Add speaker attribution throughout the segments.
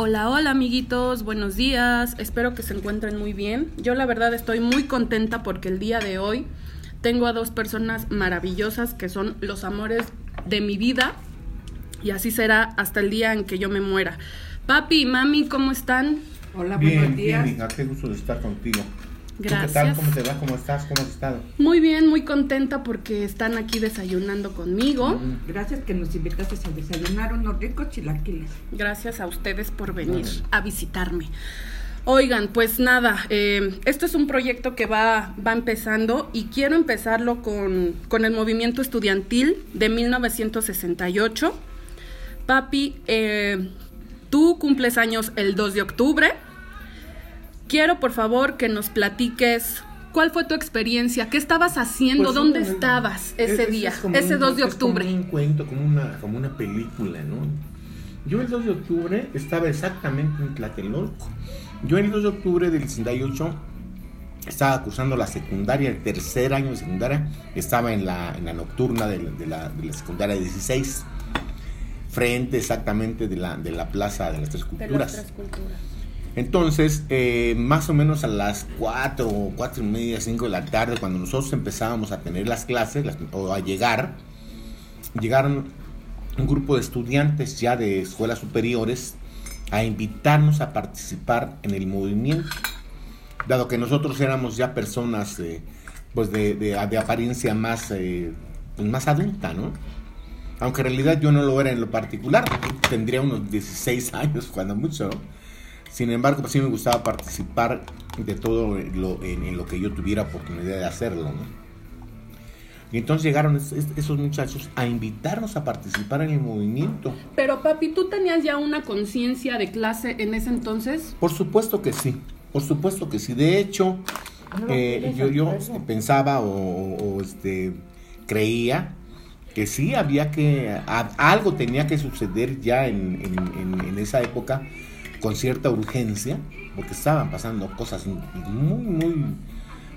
Speaker 1: Hola, hola amiguitos, buenos días, espero que se encuentren muy bien. Yo la verdad estoy muy contenta porque el día de hoy tengo a dos personas maravillosas que son los amores de mi vida y así será hasta el día en que yo me muera. Papi y mami, ¿cómo están?
Speaker 2: Hola,
Speaker 3: Bien,
Speaker 2: buenos
Speaker 3: bien,
Speaker 2: días.
Speaker 3: hija, qué gusto de estar contigo. ¿Tú
Speaker 1: Gracias.
Speaker 3: ¿Qué tal? ¿Cómo te va? ¿Cómo estás? ¿Cómo has estado?
Speaker 1: Muy bien, muy contenta porque están aquí desayunando conmigo.
Speaker 3: Mm,
Speaker 2: Gracias que nos invitaste a desayunar unos ricos chilaquiles.
Speaker 1: Gracias a ustedes por venir a visitarme. Oigan, pues nada, eh, esto es un proyecto que va, va empezando y quiero empezarlo con, con el movimiento estudiantil de 1968. Papi, eh, tú cumples años el 2 de octubre. Quiero por favor que nos platiques cuál fue tu experiencia, qué estabas haciendo,
Speaker 3: Pues,
Speaker 1: dónde estabas
Speaker 3: es-
Speaker 1: ese
Speaker 3: es
Speaker 1: día,
Speaker 3: como
Speaker 1: ese
Speaker 3: un-
Speaker 1: 2 de
Speaker 3: es como
Speaker 1: octubre.
Speaker 3: un cuento, como una, como una película, ¿no? Yo el 2 de octubre estaba exactamente en Tlatelolco. Yo el 2 de octubre del 68 estaba cursando la secundaria, el tercer año de secundaria, estaba en la, en la nocturna de la, de la- de la secundaria 16, frente exactamente de la, de la plaza de las Tres
Speaker 1: De
Speaker 3: Culturas.
Speaker 1: las tres culturas.
Speaker 3: Entonces, eh, más o menos a las 4 o 4 y media, 5 de la tarde, cuando nosotros empezábamos a tener las clases las- o a llegar, llegaron un grupo de estudiantes ya de escuelas superiores a invitarnos a participar en el movimiento, dado que nosotros éramos ya personas eh, pues de apariencia más, eh, pues más adulta, ¿no? Aunque en realidad yo no lo era en lo particular, tendría unos 16 años cuando mucho, ¿no? Sin embargo, pues sí me gustaba participar de todo lo, en, en lo que yo tuviera oportunidad de hacerlo, ¿no? Y entonces llegaron es- es- esos muchachos a invitarnos a participar en el movimiento.
Speaker 1: Pero papi, ¿tú tenías ya una conciencia de clase en ese entonces?
Speaker 3: Por supuesto que sí, por supuesto que sí. De hecho, eh, yo, yo pensaba o, o- o, este, creía que sí había que, a- algo tenía que suceder ya en, en- en- en esa época con cierta urgencia, porque estaban pasando cosas muy, muy,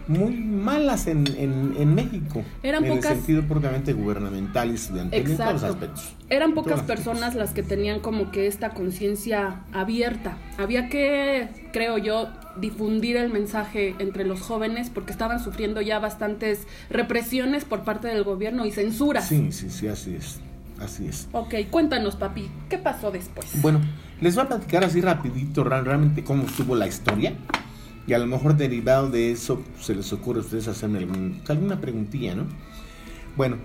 Speaker 3: muy malas en, en- en México,
Speaker 1: Eran
Speaker 3: en
Speaker 1: pocas-
Speaker 3: el sentido propiamente gubernamental y estudiantil en todos los
Speaker 1: Exacto.
Speaker 3: aspectos.
Speaker 1: Eran pocas
Speaker 3: las
Speaker 1: personas las que tenían como que esta conciencia abierta. Había que, creo yo, difundir el mensaje entre los jóvenes porque estaban sufriendo ya bastantes represiones por parte del gobierno y censuras.
Speaker 3: Sí, sí, sí, así es, así es.
Speaker 1: Ok, cuéntanos, papi, ¿qué pasó después?
Speaker 3: Bueno, les voy a platicar así rapidito ra- realmente cómo estuvo la historia. Y a lo mejor derivado de eso se les ocurre a ustedes hacerme algún- alguna preguntilla, ¿no? Bueno,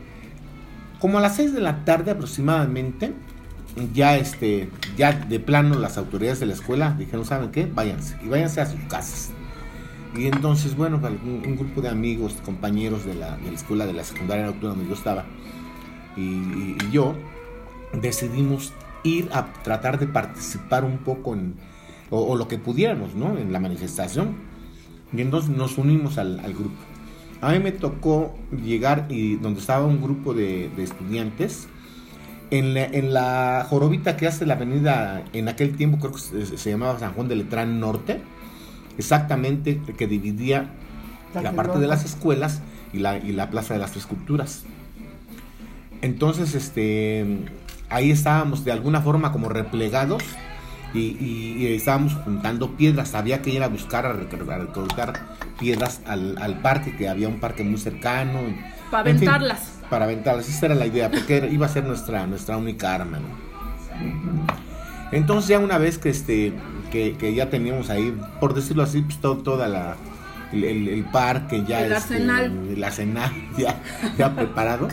Speaker 3: como a las 6 de la tarde aproximadamente, ya este, ya de plano las autoridades de la escuela dijeron, ¿saben qué? Váyanse, y váyanse a sus casas. Y entonces, bueno, un, un grupo de amigos, compañeros de la, de la escuela de la secundaria nocturna donde yo estaba, y, y- y yo, decidimos ir a tratar de participar un poco en, o, o lo que pudiéramos, ¿no? En la manifestación. Y entonces nos unimos al, al grupo. A mí me tocó llegar y donde estaba un grupo de, de estudiantes en la, en la jorobita que hace la avenida, en aquel tiempo creo que se, se llamaba San Juan de Letrán Norte, exactamente que dividía la parte de las escuelas y la, y la Plaza de las Tres Culturas. Entonces, este, ahí estábamos de alguna forma como replegados y, y- y estábamos juntando piedras. Había que ir a buscar, a, rec- a recolectar piedras al, al parque, que había un parque muy cercano.
Speaker 1: Para
Speaker 3: En fin,
Speaker 1: aventarlas.
Speaker 3: para aventarlas, esa era la idea, porque iba a ser nuestra, nuestra única arma, ¿no? Entonces ya una vez que este que, que ya teníamos ahí, por decirlo así, pues todo, toda la el, el- el parque ya
Speaker 1: El
Speaker 3: este,
Speaker 1: arsenal.
Speaker 3: el arsenal ya, ya preparado.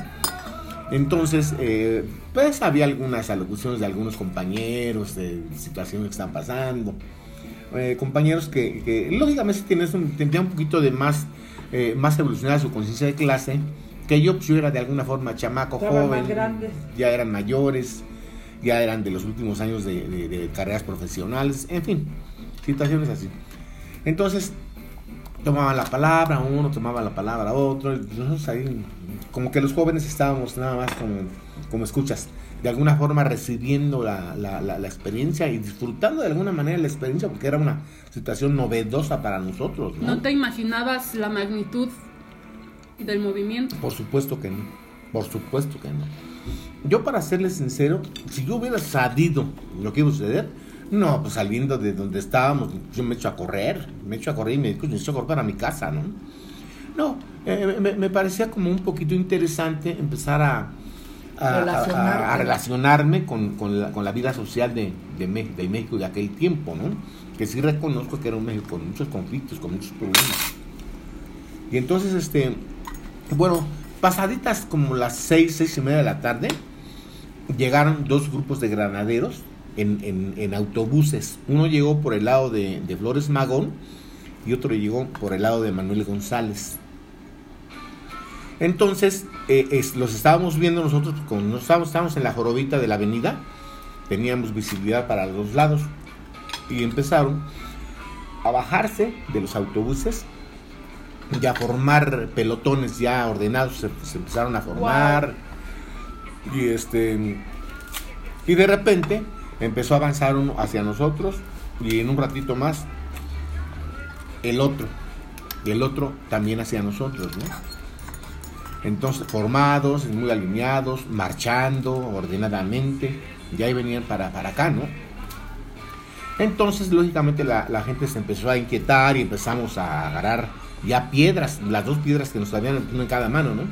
Speaker 3: Entonces, eh, pues había algunas alocuciones de algunos compañeros de situaciones que están pasando. Eh, compañeros que, que lógicamente tienen un, tendrían un poquito de más, eh, más evolucionada su conciencia de clase. Que yo, pues yo era de alguna forma chamaco, joven, ya eran mayores, ya eran de los últimos años de, de- de carreras profesionales, en fin, situaciones así. Entonces, tomaban la palabra uno, tomaba la palabra otro, y nosotros ahí, como que los jóvenes estábamos nada más como, como escuchas, de alguna forma recibiendo la, la- la- la experiencia y disfrutando de alguna manera la experiencia, porque era una situación novedosa para nosotros. ¿no?
Speaker 1: ¿No te imaginabas la magnitud del movimiento?
Speaker 3: Por supuesto que no. Por supuesto que no. Yo, para serles sincero, si yo hubiera sabido lo que iba a suceder, No, pues saliendo de donde estábamos, yo me echo a correr, me echo a correr y me, me echo a correr para mi casa, ¿no? No, eh, me, me parecía como un poquito interesante empezar a, a, a- a- a
Speaker 2: Relacionarte.
Speaker 3: relacionarme con, con la, con la vida social de, de, México de aquel tiempo, ¿no? Que sí reconozco que era un México con muchos conflictos, con muchos problemas. Y entonces, este, bueno, pasaditas como las seis, seis y media de la tarde, llegaron dos grupos de granaderos en, en- en autobuses. Uno llegó por el lado de, de Flores Magón y otro llegó por el lado de Manuel González. Entonces, eh, es- los estábamos viendo nosotros, como no estábamos, estábamos en la jorobita de la avenida, teníamos visibilidad para los dos lados, y empezaron a bajarse de los autobuses y a formar pelotones ya ordenados, se, se empezaron a formar, y este, y de repente empezó a avanzar uno hacia nosotros, y en un ratito más, el otro, y el otro también hacia nosotros, ¿no? Entonces, formados, muy alineados, marchando ordenadamente, y ahí venían para, para acá, ¿no? Entonces, lógicamente, la, la gente se empezó a inquietar y empezamos a agarrar ya piedras, las dos piedras que nos habían en cada mano, ¿no?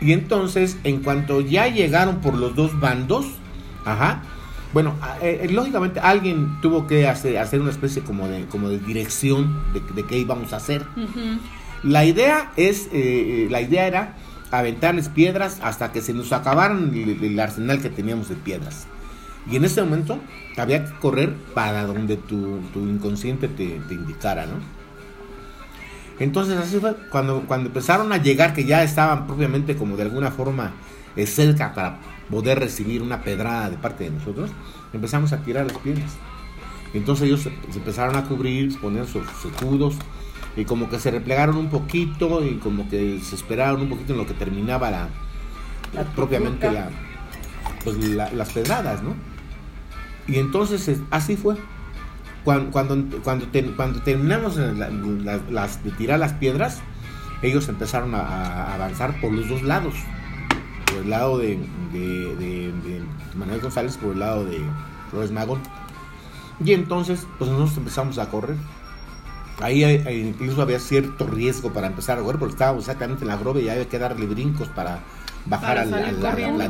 Speaker 3: Y entonces, en cuanto ya llegaron por los dos bandos, ajá, bueno, eh, eh, lógicamente alguien tuvo que hacer, hacer una especie como de, como de dirección de, qué íbamos a hacer. La idea es, eh, eh, la idea era aventarles piedras hasta que se nos acabaran el, arsenal que teníamos de piedras. Y en ese momento había que correr para donde tu, inconsciente te, indicara, ¿no? Entonces así fue, cuando, cuando empezaron a llegar, que ya estaban propiamente como de alguna forma eh, cerca para poder recibir una pedrada de parte de nosotros, empezamos a tirar las piedras. Entonces ellos se, se empezaron a cubrir, ponían sus escudos y como que se replegaron un poquito y como que se esperaron un poquito en lo que terminaba la,
Speaker 2: La
Speaker 3: propiamente
Speaker 2: trifulca.
Speaker 3: la, pues, la- las pedradas, ¿no? Y entonces es- así fue. Cuando, cuando, cuando, te- cuando terminamos la- la- las, de tirar las piedras, ellos empezaron a, a avanzar por los dos lados. Por el lado de, de- de- de Manuel González, por el lado de Flores Magón. Y entonces, pues nosotros empezamos a correr. Ahí eh, incluso había cierto riesgo para empezar a correr, porque estábamos exactamente en la grove y había que darle brincos para bajar
Speaker 1: Para
Speaker 3: a la, a la- la.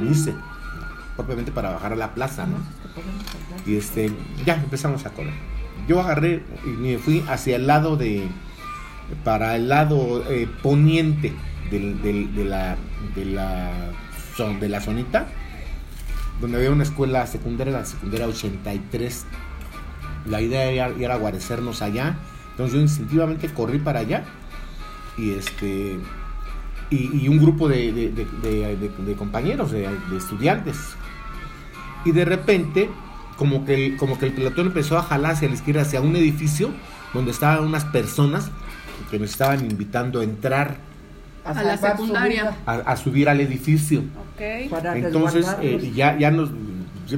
Speaker 3: Propiamente para bajar a la plaza, ¿no? Y este, ya empezamos a correr. Yo agarré y me fui hacia el lado de, para el lado eh, poniente del- del- de, la, de, la, de la zonita, donde había una escuela secundaria, la secundaria 83. La idea era, era guarecernos allá. Entonces yo instintivamente corrí para allá y este y, y un grupo de, de- de- de- de- de compañeros, de, de estudiantes. Y de repente, como que, el, como que el pelotón empezó a jalar hacia la izquierda, hacia un edificio donde estaban unas personas que nos estaban invitando a entrar,
Speaker 1: A la secundaria.
Speaker 3: a, a subir al edificio.
Speaker 1: Ok.
Speaker 2: Para
Speaker 3: Entonces, eh, ya, ya nos,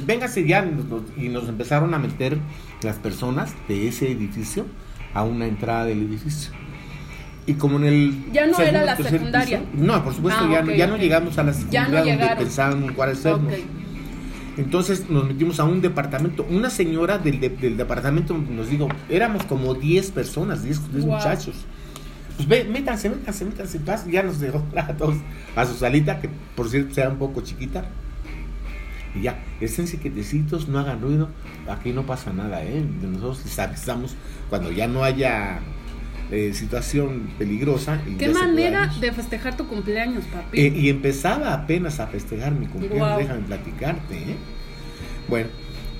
Speaker 3: véngase ya, nos- nos- y nos empezaron a meter las personas de ese edificio a una entrada del edificio. Y como en el.
Speaker 1: Ya no era
Speaker 3: segundo,
Speaker 1: la
Speaker 3: tercer
Speaker 1: secundaria.
Speaker 3: piso- no, por supuesto,
Speaker 1: Ah,
Speaker 3: ya,
Speaker 1: ok,
Speaker 3: no- ya no
Speaker 1: ok.
Speaker 3: llegamos a la
Speaker 1: Ya no
Speaker 3: secundaria donde
Speaker 1: llegaron.
Speaker 3: pensaban guarecernos.
Speaker 1: Ok.
Speaker 3: Entonces nos metimos a un departamento. Una señora del, de- del departamento nos dijo, éramos como 10 personas, 10, 10
Speaker 1: Wow.
Speaker 3: muchachos. Pues ve, métanse, métanse, métanse. Ya nos dejó a todos a su salita, que por cierto era un poco chiquita. Y ya, esténse quietecitos, no hagan ruido. Aquí no pasa nada, ¿eh? Nosotros les avisamos cuando ya no haya eh, situación peligrosa. y
Speaker 1: ¿Qué manera de festejar tu cumpleaños, papi?
Speaker 3: Eh, y empezaba apenas a festejar mi cumpleaños,
Speaker 1: Guau.
Speaker 3: déjame platicarte. ¿eh? Bueno,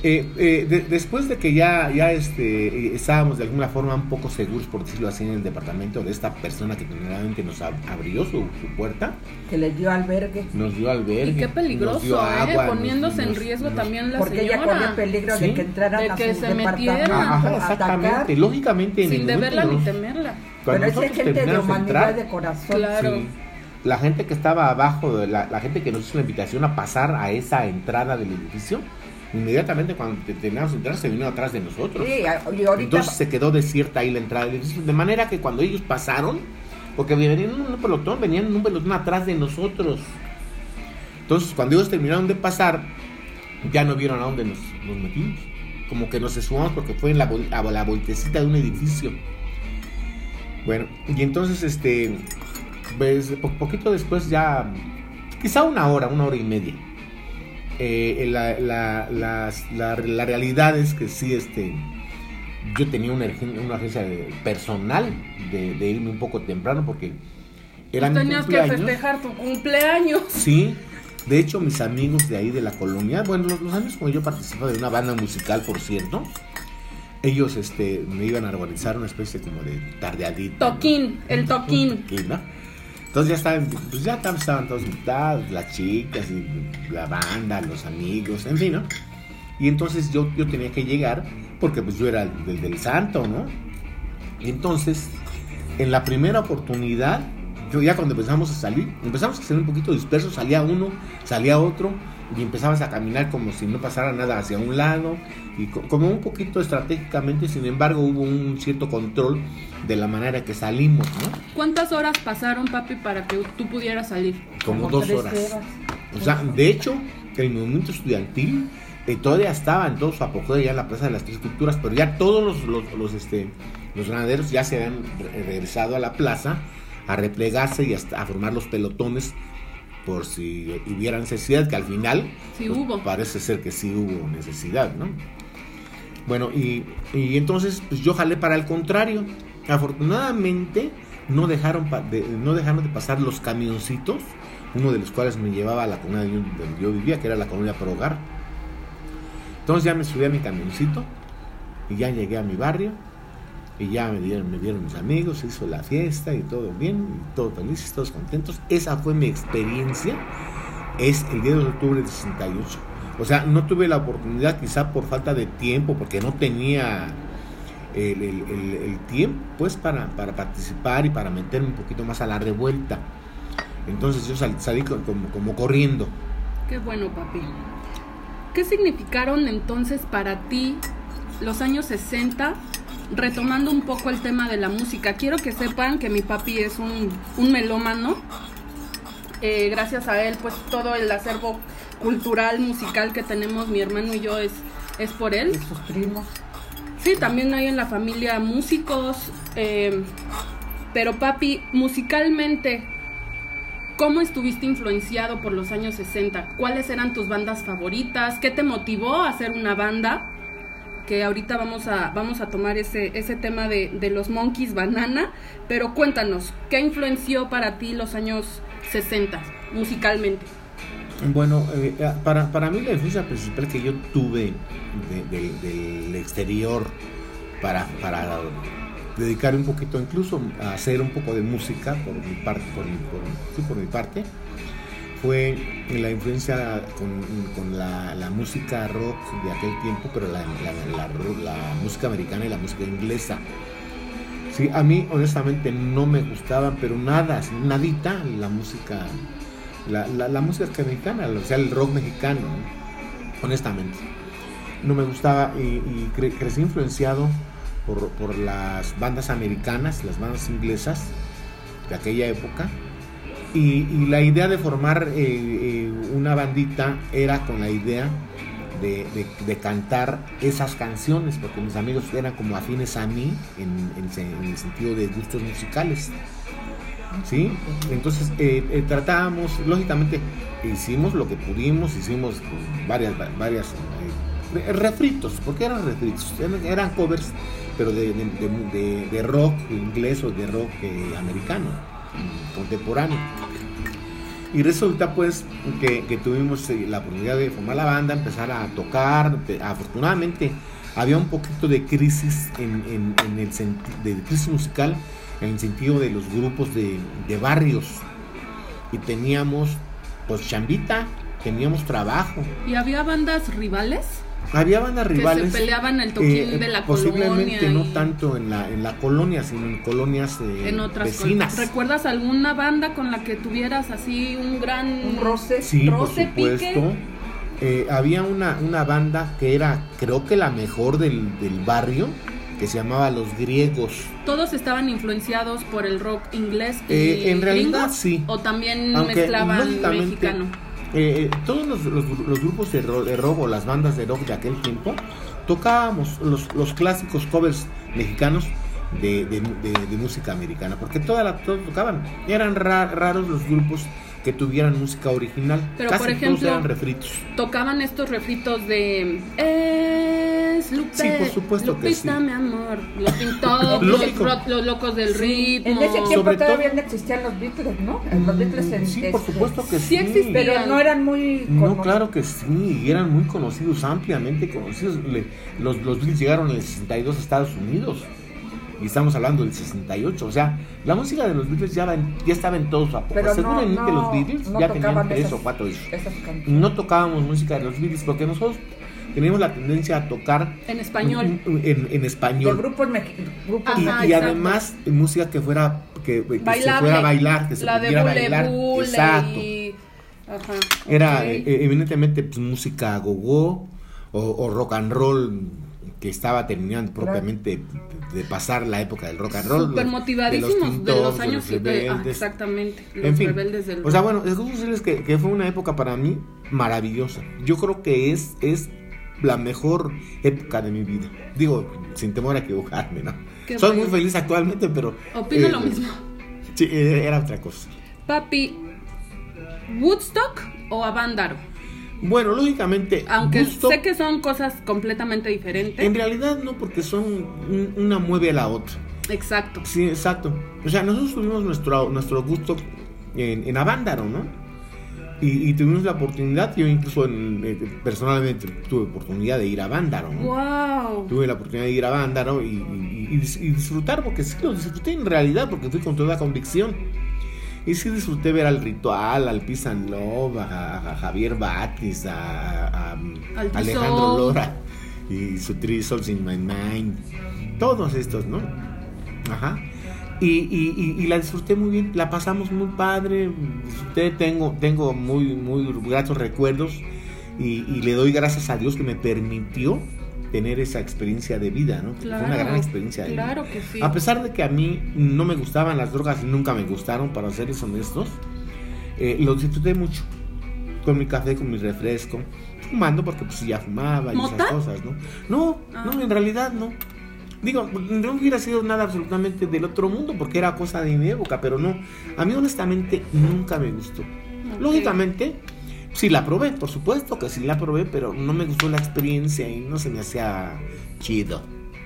Speaker 3: eh, eh, de- después de que ya, ya este, estábamos de alguna forma un poco seguros, por decirlo así, en el departamento de esta persona que generalmente nos ab- abrió su, su puerta,
Speaker 2: que les dio albergue
Speaker 3: nos dio albergue.
Speaker 1: y qué
Speaker 3: nos
Speaker 1: peligroso,
Speaker 3: dio
Speaker 1: ¿eh?
Speaker 3: agua, nos-
Speaker 1: Poniéndose en riesgo
Speaker 3: nos-
Speaker 1: también la
Speaker 2: porque ella
Speaker 1: señora.
Speaker 2: corría peligro
Speaker 3: Sí.
Speaker 2: de que entraran
Speaker 1: De
Speaker 2: a
Speaker 1: que
Speaker 2: su
Speaker 1: se metieran.
Speaker 3: Ajá,
Speaker 2: a
Speaker 3: exactamente.
Speaker 2: atacar.
Speaker 3: Lógicamente, en el
Speaker 1: Sin deberla ni temerla.
Speaker 3: cuando
Speaker 2: Pero es gente de humanidad
Speaker 3: entrar,
Speaker 2: de corazón.
Speaker 1: Claro.
Speaker 3: Sí. La gente que estaba abajo, de la, la gente que nos hizo la invitación a pasar a esa entrada del edificio, inmediatamente cuando te- terminamos de entrar se vino atrás de nosotros.
Speaker 2: Sí, y ahorita
Speaker 3: Entonces se quedó desierta ahí la entrada del edificio. De manera que cuando ellos pasaron, porque venían en un pelotón, venían en un pelotón atrás de nosotros. Entonces cuando ellos terminaron de pasar, ya no vieron a dónde nos, nos metimos. como que nos sumamos porque fue en la, a la voltecita de un edificio. Bueno, y entonces, este, pues, po- poquito después ya, quizá una hora, una hora y media. Eh, la, la, las- la- la realidad es que sí, este, yo tenía una, una urgencia de- personal de, de irme un poco temprano porque era mi
Speaker 1: Tenías que
Speaker 3: cumpleaños.
Speaker 1: festejar tu cumpleaños.
Speaker 3: Sí, de hecho mis amigos de ahí de la colonia, bueno, los, los años como yo participaba de una banda musical, por cierto, ellos este, me iban a organizar una especie como de tardeadita. ¿no?
Speaker 1: Toquín, el toquín.
Speaker 3: Toquín, ¿no? Entonces ya estaban, pues ya estaban, todos invitados, las chicas la banda, los amigos, en fin, ¿no? Y entonces yo, yo tenía que llegar porque pues yo era el del, del santo, ¿no? Y entonces, en la primera oportunidad, yo ya cuando empezamos a salir, empezamos a ser un poquito dispersos, salía uno, salía otro, y empezabas a caminar como si no pasara nada hacia un lado, y co- como un poquito estratégicamente, sin embargo hubo un cierto control de la manera que salimos, ¿no?
Speaker 1: ¿Cuántas horas pasaron, papi, para que tú pudieras salir?
Speaker 3: Como
Speaker 2: Como
Speaker 3: dos horas.
Speaker 2: horas.
Speaker 3: O sea, de hecho, el movimiento estudiantil eh, todavía estaba en todo su apogeo ya en la Plaza de las Tres Culturas, pero ya todos los, los, los, este, los ganaderos ya se habían re- regresado a la plaza a replegarse y hasta a formar los pelotones por si hubiera necesidad, que al final
Speaker 1: Sí
Speaker 3: pues,
Speaker 1: hubo.
Speaker 3: parece ser que sí hubo necesidad, ¿no? Bueno, y, y entonces pues yo jalé para el contrario. Afortunadamente no dejaron, de, no dejaron de pasar los camioncitos, uno de los cuales me llevaba a la colonia donde yo vivía, que era la colonia Pro Hogar. Entonces ya me subí a mi camioncito y ya llegué a mi barrio y ya me dieron, me dieron mis amigos, se hizo la fiesta y todo bien, y todos felices, todos contentos. Esa fue mi experiencia, es el 10 de octubre de 68. O sea, no tuve la oportunidad quizá por falta de tiempo, porque no tenía el, el- tiempo pues para, para participar y para meterme un poquito más a la revuelta. Entonces yo sal- salí co- como, como corriendo.
Speaker 1: Qué bueno, papi. ¿Qué significaron entonces para ti los años 60? Retomando un poco el tema de la música, quiero que sepan que mi papi es un, un melómano. Eh, gracias a él, pues todo el acervo cultural, musical que tenemos mi hermano y yo es, es por él.
Speaker 2: Y sus primos.
Speaker 1: Sí, también hay en la familia músicos, eh, pero papi, musicalmente, ¿cómo estuviste influenciado por los años 60? ¿Cuáles eran tus bandas favoritas? ¿Qué te motivó a hacer una banda? Que ahorita vamos a, vamos a tomar ese, ese tema de, de los Monkeys Banana, pero cuéntanos, ¿qué influenció para ti los años 60 musicalmente?
Speaker 3: Bueno, eh, para, para mí la influencia principal que yo tuve de- de- del exterior para, para dedicar un poquito incluso a hacer un poco de música por mi parte, por por- sí, por mi parte, fue la influencia con, la, música rock de aquel tiempo, pero la, la- la música americana y la música inglesa. Sí, a mí honestamente no me gustaban, pero nada, nadita la música, la, música mexicana, o sea, el rock mexicano, ¿no? honestamente. No me gustaba y, y cre- crecí influenciado por las bandas americanas, las bandas inglesas de aquella época. Y, la idea de formar eh, eh, una bandita era con la idea de, cantar esas canciones, porque mis amigos eran como afines a mí en, el sentido de gustos musicales. ¿Sí? Entonces eh, tratábamos, lógicamente, hicimos lo que pudimos, hicimos pues, varias, va- varias re- refritos, porque eran refritos, eran, covers, pero de, de- rock inglés o de rock americano, contemporáneo. Y resulta pues que, tuvimos eh, la oportunidad de formar la banda, empezar a tocar. Te- Afortunadamente había un poquito de crisis en, el de crisis musical en el sentido de los grupos de, de barrios. Y teníamos pues chambita, teníamos trabajo.
Speaker 1: ¿Y había bandas rivales?
Speaker 3: Había bandas
Speaker 1: Que
Speaker 3: rivales.
Speaker 1: se peleaban el toquín
Speaker 3: eh,
Speaker 1: de la
Speaker 3: posiblemente
Speaker 1: colonia.
Speaker 3: no
Speaker 1: y-
Speaker 3: tanto en la, en la colonia, sino en colonias eh,
Speaker 1: en otras
Speaker 3: vecinas.
Speaker 1: cosas. ¿Recuerdas alguna banda con la que tuvieras así un gran
Speaker 2: Un roce.
Speaker 3: Sí, por
Speaker 1: roce,
Speaker 3: supuesto.
Speaker 1: pique?
Speaker 3: Eh, había una, una banda que era, creo que la mejor del, del barrio, que se llamaba Los Griegos.
Speaker 1: Todos estaban influenciados por el rock inglés y
Speaker 3: Eh, en realidad,
Speaker 1: gringo,
Speaker 3: sí.
Speaker 1: o también
Speaker 3: Aunque,
Speaker 1: mezclaban mexicano.
Speaker 3: Eh, eh, todos los, los- los grupos de, ro- de rock o las bandas de rock de aquel tiempo tocábamos los, los clásicos covers mexicanos de, de- música americana, porque todas la, todos tocaban. Eran ra- raros los grupos que tuvieran música original.
Speaker 1: Pero,
Speaker 3: Casi
Speaker 1: por
Speaker 3: todos eran refritos.
Speaker 1: Tocaban estos refritos de Es Lupe,
Speaker 3: Sí, por supuesto que
Speaker 1: Lupita,
Speaker 3: sí.
Speaker 1: mi amor. Los pintó, los, los locos del ritmo.
Speaker 2: En ese tiempo
Speaker 3: Sobre
Speaker 2: todavía
Speaker 3: todo-
Speaker 2: no existían los Beatles, ¿no? Los Beatles en,
Speaker 3: Sí, por supuesto que
Speaker 1: sí
Speaker 3: sí.
Speaker 1: existía.
Speaker 2: Pero no eran muy
Speaker 3: No,
Speaker 2: conocidos.
Speaker 3: claro que sí, eran muy conocidos, ampliamente conocidos. Le- los, los Beatles llegaron en el 62 a Estados Unidos, y estamos hablando del 68. O sea, la música de los Beatles ya, ya estaba en todo su apogeo.
Speaker 2: Pero no,
Speaker 3: Seguramente
Speaker 2: no,
Speaker 3: los Beatles
Speaker 2: no
Speaker 3: ya tenían tres
Speaker 2: esas-
Speaker 3: o cuatro hijos. No tocábamos música de los Beatles porque nosotros teníamos la tendencia a tocar
Speaker 1: En español.
Speaker 3: en, en- en
Speaker 2: De
Speaker 3: español.
Speaker 2: grupos,
Speaker 3: Y,
Speaker 1: Ajá,
Speaker 3: y
Speaker 1: exacto.
Speaker 3: además eh, música que fuera que, que se fuera a bailar, que se
Speaker 1: la de
Speaker 3: pudiera
Speaker 1: Bule
Speaker 3: bailar.
Speaker 1: Bule
Speaker 3: Exacto.
Speaker 1: y... Ajá,
Speaker 3: Era
Speaker 1: ok.
Speaker 3: eh, evidentemente pues, música gogo o, o rock and roll que estaba terminando propiamente de, de pasar la época del rock and roll.
Speaker 1: Súper motivadísimos de los,
Speaker 3: Tintops, de
Speaker 1: años
Speaker 3: los
Speaker 1: de- ah,
Speaker 3: rebeldes.
Speaker 1: exactamente los
Speaker 3: En fin,
Speaker 1: rebeldes del
Speaker 3: o sea, bueno, es que, que fue una época para mí maravillosa. Yo creo que es, es la mejor época de mi vida. Digo, sin temor a equivocarme, ¿no?
Speaker 1: Qué
Speaker 3: Soy
Speaker 1: bueno.
Speaker 3: muy feliz actualmente, pero...
Speaker 1: opino
Speaker 3: eh,
Speaker 1: lo mismo
Speaker 3: Sí, eh, era otra cosa.
Speaker 1: papi Woodstock o Avándaro
Speaker 3: Bueno, lógicamente,
Speaker 1: aunque
Speaker 3: Woodstock-
Speaker 1: sé que son cosas completamente diferentes
Speaker 3: En realidad no, porque son un- una mueve a la otra.
Speaker 1: exacto
Speaker 3: Sí, exacto. O sea, nosotros tuvimos nuestro, nuestro gusto en, en Avándaro, ¿no? Y, y tuvimos la oportunidad, yo incluso en- personalmente tuve oportunidad de ir a Avándaro, ¿no?
Speaker 1: wow
Speaker 3: Tuve la oportunidad de ir a Vándaro y, y- y dis- y disfrutar, porque sí lo disfruté en realidad, porque fui con toda convicción. Y sí disfruté ver al Ritual, al and Love, a, a Javier Batis, a, a- a
Speaker 1: Al
Speaker 3: Alejandro. Lora y su Three Souls in My Mind. Todos estos, ¿no? Ajá. Y, y- y- la disfruté muy bien, la pasamos muy padre, disfruté, tengo, tengo muy, muy gratos recuerdos y, y le doy gracias a Dios que me permitió tener esa experiencia de vida, ¿no? Fue una gran experiencia de vida.
Speaker 1: claro que sí
Speaker 3: A pesar de que a mí no me gustaban las drogas nunca me gustaron, para serles honestos, eh, lo disfruté mucho. Con mi café, con mi refresco, fumando porque pues ya fumaba y
Speaker 1: ¿Mota?
Speaker 3: esas cosas, ¿no? No,
Speaker 1: Ah.
Speaker 3: no, en realidad no. Digo, no hubiera sido nada absolutamente del otro mundo porque era cosa de mi época, pero no. A mí honestamente nunca me gustó. Lógicamente, sí la probé, por supuesto que sí la probé, pero no me gustó la experiencia y no se me hacía chido.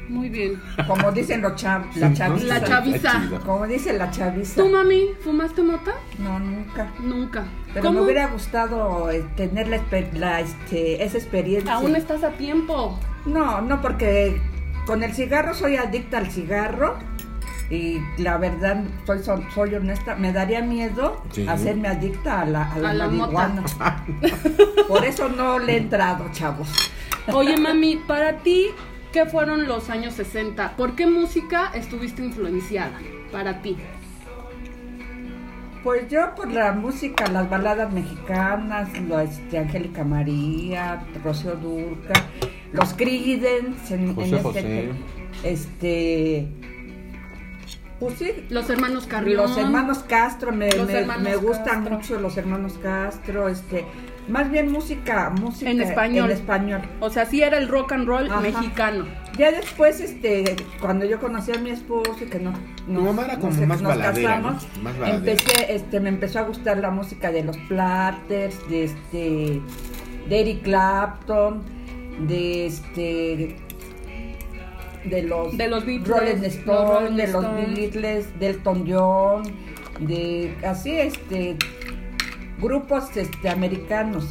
Speaker 1: muy bien
Speaker 2: Como dicen los chav la chaviza.
Speaker 1: La chaviza.
Speaker 2: Como dice la chaviza.
Speaker 1: ¿Tú, mami, fumaste mota?
Speaker 2: No, nunca.
Speaker 1: Nunca.
Speaker 2: Pero
Speaker 1: ¿Cómo?
Speaker 2: me hubiera gustado eh, tener la, exper- la, este, esa experiencia.
Speaker 1: Aún estás a tiempo.
Speaker 2: No, no, porque con el cigarro soy adicta al cigarro y la verdad, soy, so- soy honesta, me daría miedo
Speaker 3: Sí.
Speaker 2: hacerme adicta a la, a la,
Speaker 1: A la
Speaker 2: marihuana. Por eso no le he entrado, chavos.
Speaker 1: Oye, mami, para ti, ¿qué fueron los años 60? ¿Por qué música estuviste influenciada para ti?
Speaker 2: Pues yo por la música, las baladas mexicanas, lo, este, Angélica María, Rocío Durca, los Creedence, en,
Speaker 3: José
Speaker 2: en este,
Speaker 3: José.
Speaker 2: este, pues sí,
Speaker 1: Los hermanos Carrión.
Speaker 2: Los hermanos Castro, me, me-
Speaker 1: hermanos
Speaker 2: me gustan
Speaker 1: Castro.
Speaker 2: mucho los hermanos Castro, este, más bien música, música
Speaker 1: En español.
Speaker 2: en español.
Speaker 1: O sea, sí era el rock and roll
Speaker 2: Ajá.
Speaker 1: mexicano.
Speaker 2: Ya después, este, cuando yo conocí a mi esposo y que no,
Speaker 3: Tu mamá era como más baladera, ¿no? Más baladera.
Speaker 2: empecé, este, me empezó a gustar la música de los Platters, de este, de Eric Clapton, de este, de los,
Speaker 1: De los Beatles,
Speaker 2: Rolling Stones, de los. Beatles, del Elton John, de así, este, grupos, este, americanos.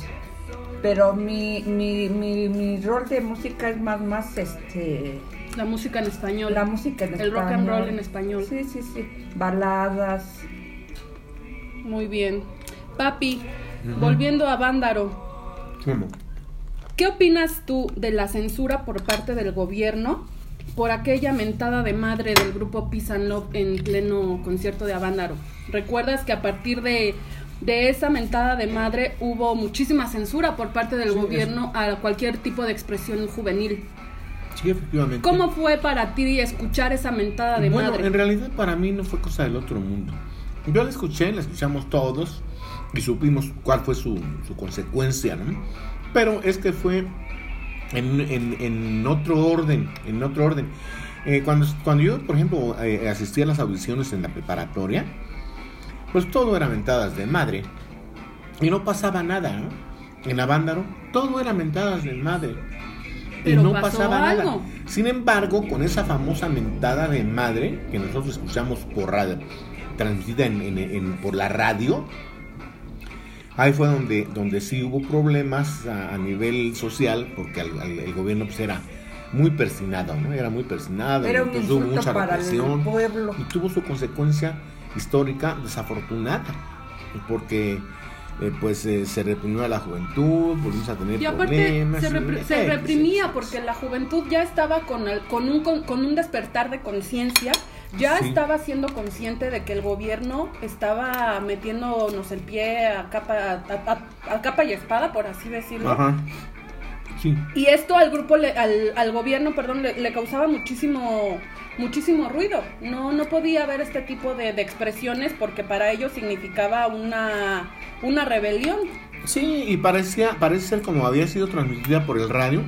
Speaker 2: Pero mi, mi, mi, mi rol de música es más, más, este,
Speaker 1: La música en español.
Speaker 2: la música en
Speaker 1: El rock and
Speaker 2: español.
Speaker 1: roll en español.
Speaker 2: Sí, sí, sí. Baladas.
Speaker 1: Muy bien. Papi, volviendo a Vándaro,
Speaker 3: ¿Cómo?
Speaker 1: ¿Qué opinas tú de la censura por parte del gobierno por aquella mentada de madre del grupo Peace and Love en pleno concierto de Avándaro? ¿Recuerdas que a partir de, de esa mentada de madre hubo muchísima censura por parte del
Speaker 3: Sí,
Speaker 1: gobierno a cualquier tipo de expresión juvenil?
Speaker 3: Sí, efectivamente.
Speaker 1: ¿Cómo fue para ti escuchar esa mentada de
Speaker 3: bueno,
Speaker 1: madre?
Speaker 3: en realidad para mí no fue cosa del otro mundo. Yo la escuché, la escuchamos todos y supimos cuál fue su, su consecuencia, ¿no? Pero es que fue en, en, en otro orden, en otro orden. Eh, cuando, cuando yo, por ejemplo, eh, asistía a las audiciones en la preparatoria, pues todo era mentadas de madre. Y no pasaba nada, ¿no? En Avándaro, todo era mentadas de madre. Y
Speaker 1: Pero
Speaker 3: no
Speaker 1: pasó
Speaker 3: pasaba
Speaker 1: algo.
Speaker 3: nada. Sin embargo, con esa famosa mentada de madre que nosotros escuchamos por radio, transmitida en, en- en- por la radio, ahí fue donde, donde sí hubo problemas a, a nivel social, porque al- al- el gobierno pues era muy persinado, ¿no? Era muy persinado,
Speaker 2: Era un
Speaker 3: entonces hubo mucha represión y tuvo su consecuencia histórica desafortunada, porque eh, pues eh, se reprimió a la juventud, volvimos a tener
Speaker 1: Y aparte
Speaker 3: problemas.
Speaker 1: se,
Speaker 3: y-
Speaker 1: repre- se
Speaker 3: eh,
Speaker 1: reprimía porque la juventud ya estaba con, el- con, un, con, con un despertar de conciencia, ya
Speaker 3: Sí.
Speaker 1: estaba siendo consciente de que el gobierno estaba metiéndonos el pie a capa, a, a- a capa y espada, por así decirlo.
Speaker 3: Ajá. Sí.
Speaker 1: Y esto al grupo, le- al, al gobierno, perdón, le, le causaba muchísimo muchísimo ruido. No, no podía haber este tipo de, de expresiones porque para ellos significaba una, una rebelión.
Speaker 3: Sí, y parecía, parece ser como había sido transmitida por el radio,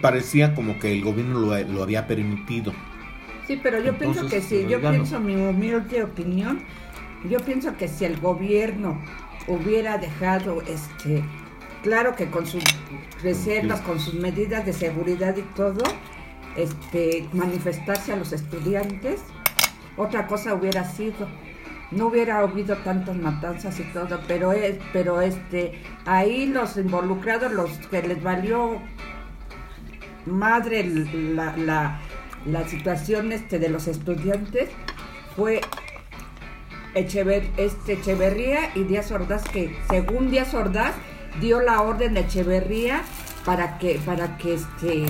Speaker 3: parecía como que el gobierno lo, lo había permitido.
Speaker 2: Sí, pero yo pienso que sí, yo
Speaker 3: oigan.
Speaker 2: pienso mi humilde opinión, yo pienso que si el gobierno hubiera dejado, este, claro que con sus reservas, con sus medidas de seguridad y todo, este, manifestarse a los estudiantes, otra cosa hubiera sido. No hubiera habido tantas matanzas y todo, pero es, pero este, ahí los involucrados, los que les valió madre la, la, la situación este de los estudiantes fue Echever, este Echeverría y Díaz Ordaz que según Díaz Ordaz dio la orden de Echeverría para que para que este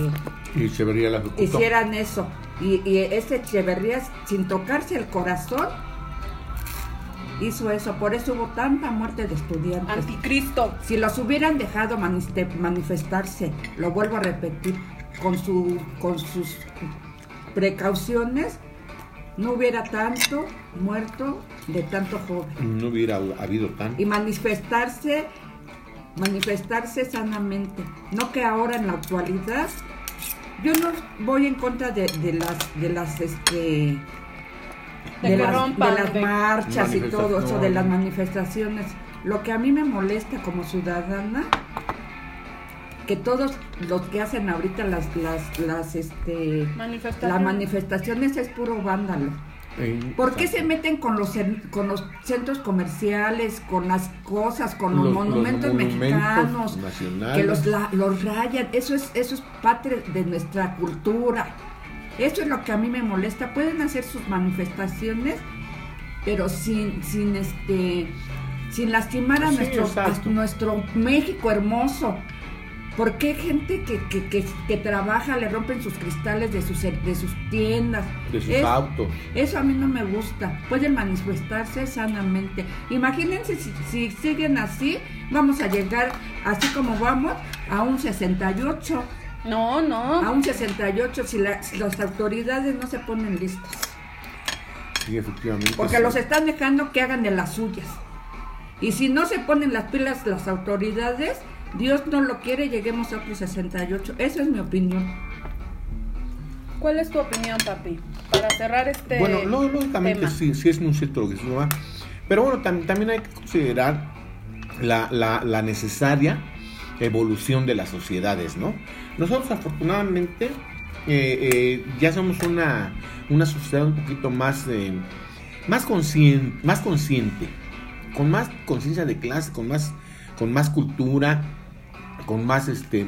Speaker 3: Y Echeverría la
Speaker 2: hicieran eso. Y, y este Echeverría sin tocarse el corazón hizo eso. Por eso hubo tanta muerte de estudiantes.
Speaker 1: Anticristo.
Speaker 2: si los hubieran dejado manifestarse, lo vuelvo a repetir, con, su, con sus precauciones, no hubiera tanto muerto de tanto joven.
Speaker 3: No hubiera habido tan.
Speaker 2: Y manifestarse, manifestarse sanamente. No que ahora en la actualidad, yo no voy en contra de, de las, de las, este,
Speaker 1: De
Speaker 2: las,
Speaker 1: rompan,
Speaker 2: de las
Speaker 1: de-
Speaker 2: marchas y todo eso, de las manifestaciones. Lo que a mí me molesta como ciudadana, que todos los que hacen ahorita las, las, las, este,
Speaker 1: Manifestaciones.
Speaker 2: las manifestaciones es puro vándalo.
Speaker 3: Eh,
Speaker 2: ¿Por qué
Speaker 3: exacto.
Speaker 2: se meten con los, con los centros comerciales, con las cosas, con los,
Speaker 3: Los- los
Speaker 2: monumentos,
Speaker 3: monumentos
Speaker 2: mexicanos?
Speaker 3: nacionales.
Speaker 2: Que los, la- los rayan. Eso es, eso es parte de nuestra cultura. Eso es lo que a mí me molesta. Pueden hacer sus manifestaciones, pero sin, sin este sin lastimar a
Speaker 3: Sí,
Speaker 2: nuestro, a
Speaker 3: exacto.
Speaker 2: nuestro México hermoso. ¿Por qué gente que, que, que, que trabaja le rompen sus cristales de sus, de sus tiendas?
Speaker 3: De sus
Speaker 2: Es-
Speaker 3: autos.
Speaker 2: eso a mí no me gusta. Pueden manifestarse sanamente. Imagínense si, si siguen así, vamos a llegar, así como vamos, a un 68.
Speaker 1: No,
Speaker 2: A
Speaker 1: no.
Speaker 2: un 68 si, la- si las autoridades no se ponen listas.
Speaker 3: Sí, efectivamente.
Speaker 2: Porque
Speaker 3: sí.
Speaker 2: los están dejando que hagan de las suyas. Y si no se ponen las pilas las autoridades, Dios no lo quiere, lleguemos a otro 68. Esa es mi opinión.
Speaker 1: ¿Cuál es tu opinión, papi? Para cerrar este
Speaker 3: Bueno, lógicamente
Speaker 1: tema.
Speaker 3: sí, sí es muy cierto lo que su mamá. Pero bueno, tam- también hay que considerar la, la- la necesaria evolución de las sociedades, ¿no? Nosotros afortunadamente eh, eh, ya somos una, una sociedad un poquito más, eh, más, consciente, más consciente, con más conciencia de clase, con más, con más cultura, con más este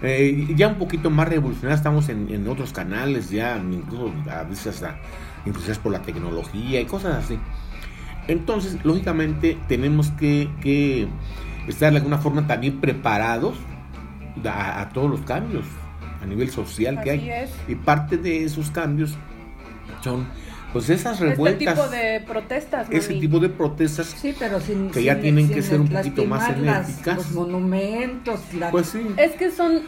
Speaker 3: eh, ya un poquito más revolucionados estamos en, en otros canales ya incluso a veces hasta influenciados por la tecnología y cosas así entonces lógicamente tenemos que, que estar de alguna forma también preparados a, a todos los cambios a nivel social que hay
Speaker 1: es.
Speaker 3: y parte de esos cambios son pues esas
Speaker 1: Este
Speaker 3: revueltas
Speaker 1: tipo de protestas,
Speaker 3: ese tipo de protestas
Speaker 2: Sí, pero sin.
Speaker 3: Que ya tienen
Speaker 2: sin
Speaker 3: que ser un poquito más enérgicas.
Speaker 2: Los monumentos, la-
Speaker 3: pues sí
Speaker 1: Es que son,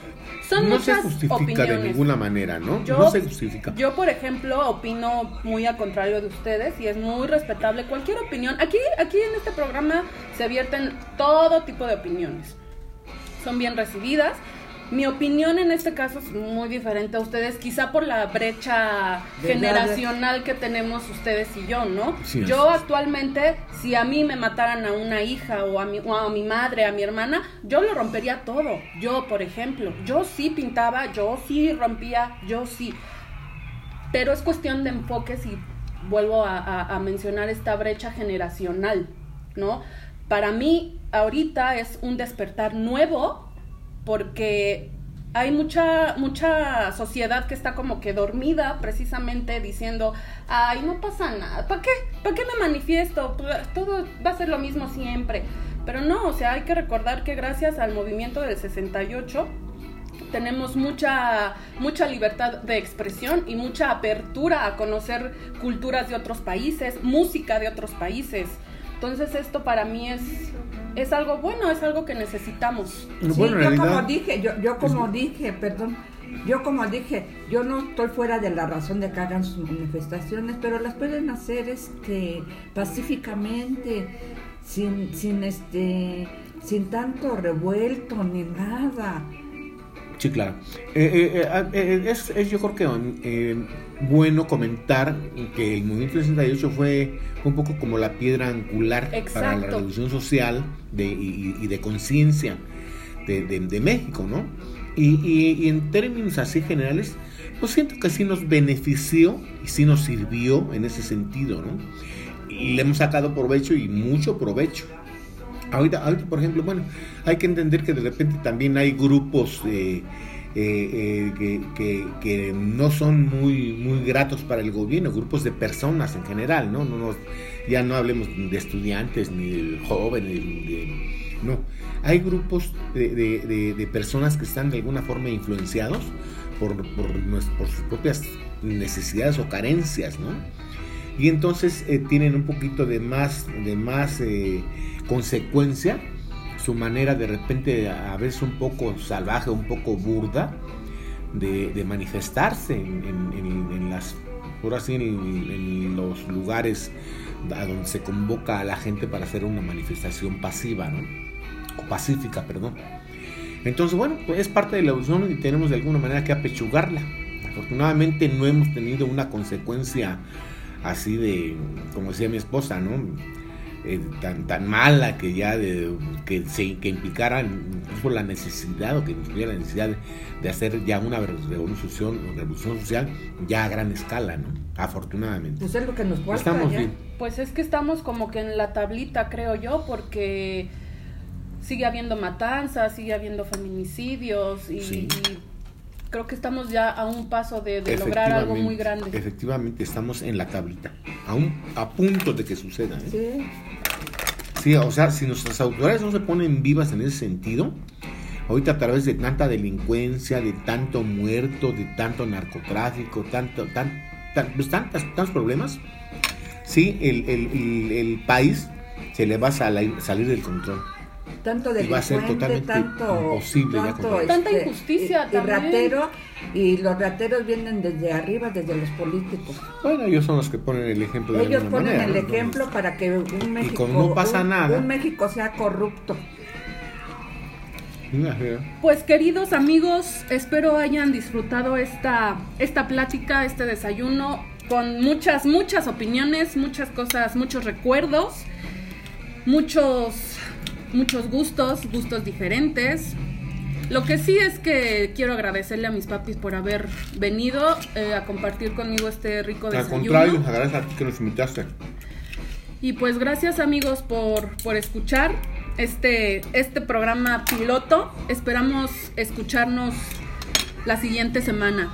Speaker 1: son
Speaker 3: no se justifica
Speaker 1: opiniones.
Speaker 3: de ninguna manera no
Speaker 1: Yo-
Speaker 3: no se justifica
Speaker 1: Yo, por ejemplo, opino muy al contrario de ustedes y es muy respetable cualquier opinión. Aquí, aquí en este programa se vierten todo tipo de opiniones. Son bien recibidas, Mi opinión en este caso es muy diferente a ustedes, quizá por la brecha generacional que tenemos ustedes y yo, ¿no? yo actualmente, si a mí me mataran a una hija o a, mi, o a mi madre, a mi hermana, yo lo rompería todo. Yo, por ejemplo, yo sí pintaba, yo sí rompía, yo sí. Pero es cuestión de enfoques y vuelvo a mencionar esta brecha generacional, ¿no? Para mí, ahorita es un despertar nuevo porque hay mucha mucha sociedad que está como que dormida precisamente diciendo, "Ay, no pasa nada. ¿Para qué? ¿Para qué me manifiesto? Todo va a ser lo mismo siempre." Pero no, o sea, hay que recordar que gracias al movimiento del 68 tenemos mucha mucha libertad de expresión y mucha apertura a conocer culturas de otros países, música de otros países. Entonces esto para mí es es algo bueno, es algo que necesitamos.
Speaker 2: yo como dije, yo, yo como dije, perdón, yo como dije, yo no estoy fuera de la razón de que hagan sus manifestaciones, pero las pueden hacer este pacíficamente, sin, sin este, sin tanto revuelto ni nada.
Speaker 3: Sí, claro. Eh, eh, eh, es, es, yo creo que bueno comentar que el movimiento 68 fue un poco como la piedra angular para la revolución social de, y, de conciencia de, México, ¿no? Y, en términos así generales, pues siento que sí nos benefició y sí nos sirvió en ese sentido, ¿no? Y le hemos sacado provecho y mucho provecho. Ahorita, ahorita por ejemplo, bueno, hay que entender que de repente también hay grupos eh, eh, que, que, no son muy, muy gratos para el gobierno, grupos de personas en general, ¿no? no, ya no hablemos de estudiantes ni de jóvenes, no. Hay grupos de, de, personas que están de alguna forma influenciados por, por, sus propias necesidades o carencias, ¿no? Y entonces eh, tienen un poquito de más, de más eh, consecuencia su manera de repente a veces un poco salvaje, un poco burda de, manifestarse en, las por así en, los lugares a donde se convoca a la gente para hacer una manifestación pasiva, ¿no? O pacífica, perdón. Entonces, bueno, pues es parte de la evolución y tenemos de alguna manera que apechugarla. Afortunadamente no hemos tenido una consecuencia así de, como decía mi esposa, ¿no? Eh, tan, tan mala que ya de, que, se, que implicara incluso la necesidad o que incluyera la necesidad de, hacer ya una revolución, revolución social ya a gran escala, ¿no? Afortunadamente.
Speaker 2: Pues es lo que nos
Speaker 1: Estamos bien. Pues es que estamos como que en la tablita, creo yo, porque sigue habiendo matanzas, sigue habiendo feminicidios y creo que estamos ya a un paso de, lograr algo muy grande.
Speaker 3: Efectivamente, estamos en la tablita, a, a punto de que suceda. ¿eh? Sí. Sí, o sea, si nuestras autoridades no se ponen vivas en ese sentido, ahorita a través de tanta delincuencia, de tanto muerto, de tanto narcotráfico, tanto, tan, pues tantos problemas, sí, el, el, el, país se le va a salir del control
Speaker 2: tanto de tanto,
Speaker 3: imposible
Speaker 1: tanta este, injusticia
Speaker 2: y, ratero y los rateros vienen desde arriba desde los políticos.
Speaker 3: Bueno ellos son los que ponen el ejemplo de
Speaker 2: ellos ponen el ejemplo para que un México
Speaker 3: no pasa nada.
Speaker 2: un México sea corrupto.
Speaker 1: Pues queridos amigos, espero hayan disfrutado esta, esta plática, este desayuno, con muchas, muchas opiniones, muchas cosas, muchos recuerdos, muchos muchos gustos, gustos diferentes. Lo que sí es que quiero agradecerle a mis papis por haber venido eh, a compartir conmigo este rico desayuno.
Speaker 3: Al contrario, agradezco a ti que nos invitaste.
Speaker 1: Y pues gracias amigos por, por escuchar este, este programa piloto. Esperamos escucharnos la siguiente semana.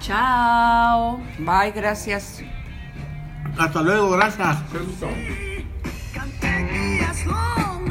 Speaker 1: Chao.
Speaker 2: Bye, gracias.
Speaker 3: Hasta luego, gracias.